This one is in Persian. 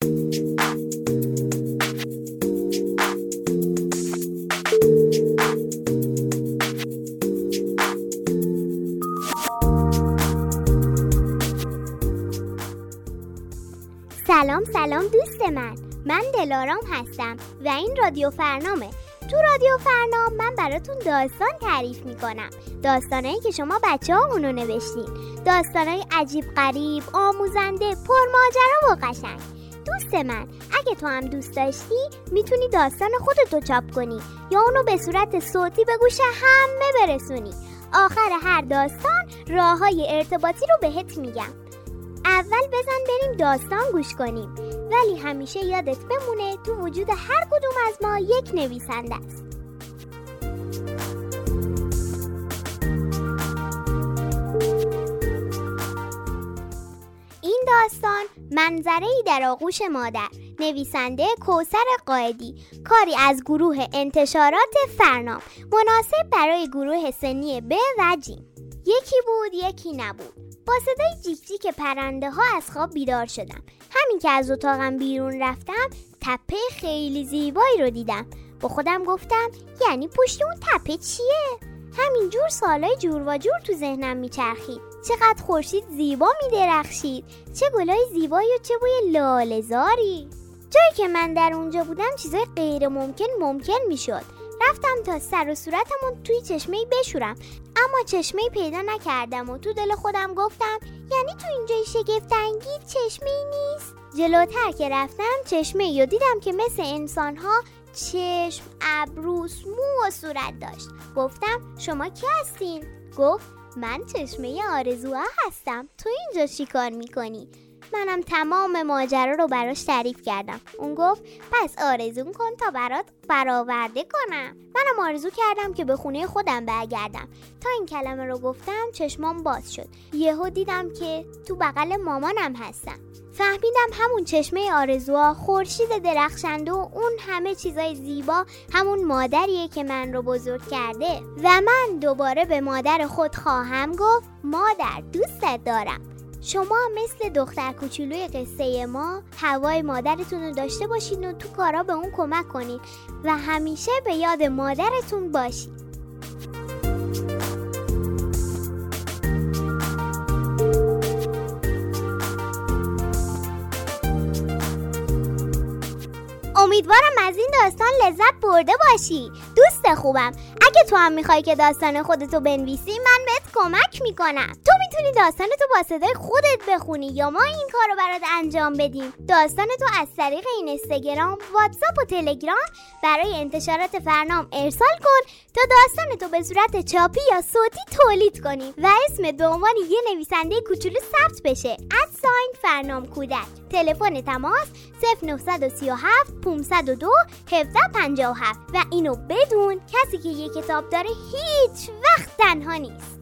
سلام سلام دوست من. من دلارام هستم و این رادیو فرنامه. تو رادیو فرنام من براتون داستان تعریف می‌کنم. داستانهایی که شما بچه ها اونو نوشتین. داستانهای عجیب قریب آموزنده پرماجرا و قشنگ. دوست من اگه تو هم دوست داشتی می‌تونی داستان خودتو چاپ کنی یا اونو به صورت صوتی به گوش همه برسونی. آخر هر داستان راه های ارتباطی رو بهت میگم. اول بزن بریم داستان گوش کنیم. ولی همیشه یادت بمونه تو وجود هر کدوم از ما یک نویسنده است. این داستان منظره ای در آغوش مادر نویسنده کوسر قائدی کاری از گروه انتشارات فرنام مناسب برای گروه سنی ب و جیم یکی بود یکی نبود. با صدای جیک جیک پرنده ها از خواب بیدار شدم. همین که از اتاقم بیرون رفتم تپه خیلی زیبایی رو دیدم. با خودم گفتم یعنی پشت اون تپه چیه؟ همینجور سالای جور و جور تو ذهنم میچرخید. چقدر خورشید زیبا میدرخشید. چه گلای زیبایی و چه بوی لالزاری جایی که من در اونجا بودم چیزای غیر ممکن ممکن می‌شد. رفتم تا سر و صورتمون توی چشمه بشورم. اما چشمه پیدا نکردم و تو دل خودم گفتم یعنی تو اینجای شگفت انگیز چشمه نیست؟ جلوتر که رفتم چشمه یا دیدم که مثل انسان ها چشم ابروس مو و صورت داشت. گفتم شما کی هستین؟ گفت من چشمه آرزوها هستم. تو اینجا چیکار می‌کنی؟ منم تمام ماجرا رو براش تعریف کردم. اون گفت پس آرزو کن تا برات برآورده کنم. منم آرزو کردم که به خونه خودم برگردم. تا این کلمه رو گفتم چشمام باز شد. یهو دیدم که تو بغل مامانم هستم. فهمیدم همون چشمه آرزوها خورشید درخشنده و اون همه چیزای زیبا همون مادریه که من رو بزرگ کرده. و من دوباره به مادر خود خواهم گفت مادر دوستت دارم. شما مثل دختر کوچولوی قصه ما هوای مادرتون رو داشته باشین و تو کارا به اون کمک کنین و همیشه به یاد مادرتون باشین. امیدوارم از این داستان لذت برده باشی. دوست خوبم. اگه تو هم می‌خوای که داستان خودتو بنویسی من کمک می‌کنم تو می‌تونی داستانتو با صدای خودت بخونی یا ما این کار رو برات انجام بدیم. داستانتو از طریق این اینستاگرام واتساپ و تلگرام برای انتشارات فرنام ارسال کن تا داستانتو به صورت چاپی یا صوتی تولید کنی و اسم عنوان یه نویسنده کوچولو ثبت بشه. ساین فرنام کودک. تلفن تماس 0937 502 1757 و اینو بدون کسی که یه کتاب داره هیچ وقت تنها نیست.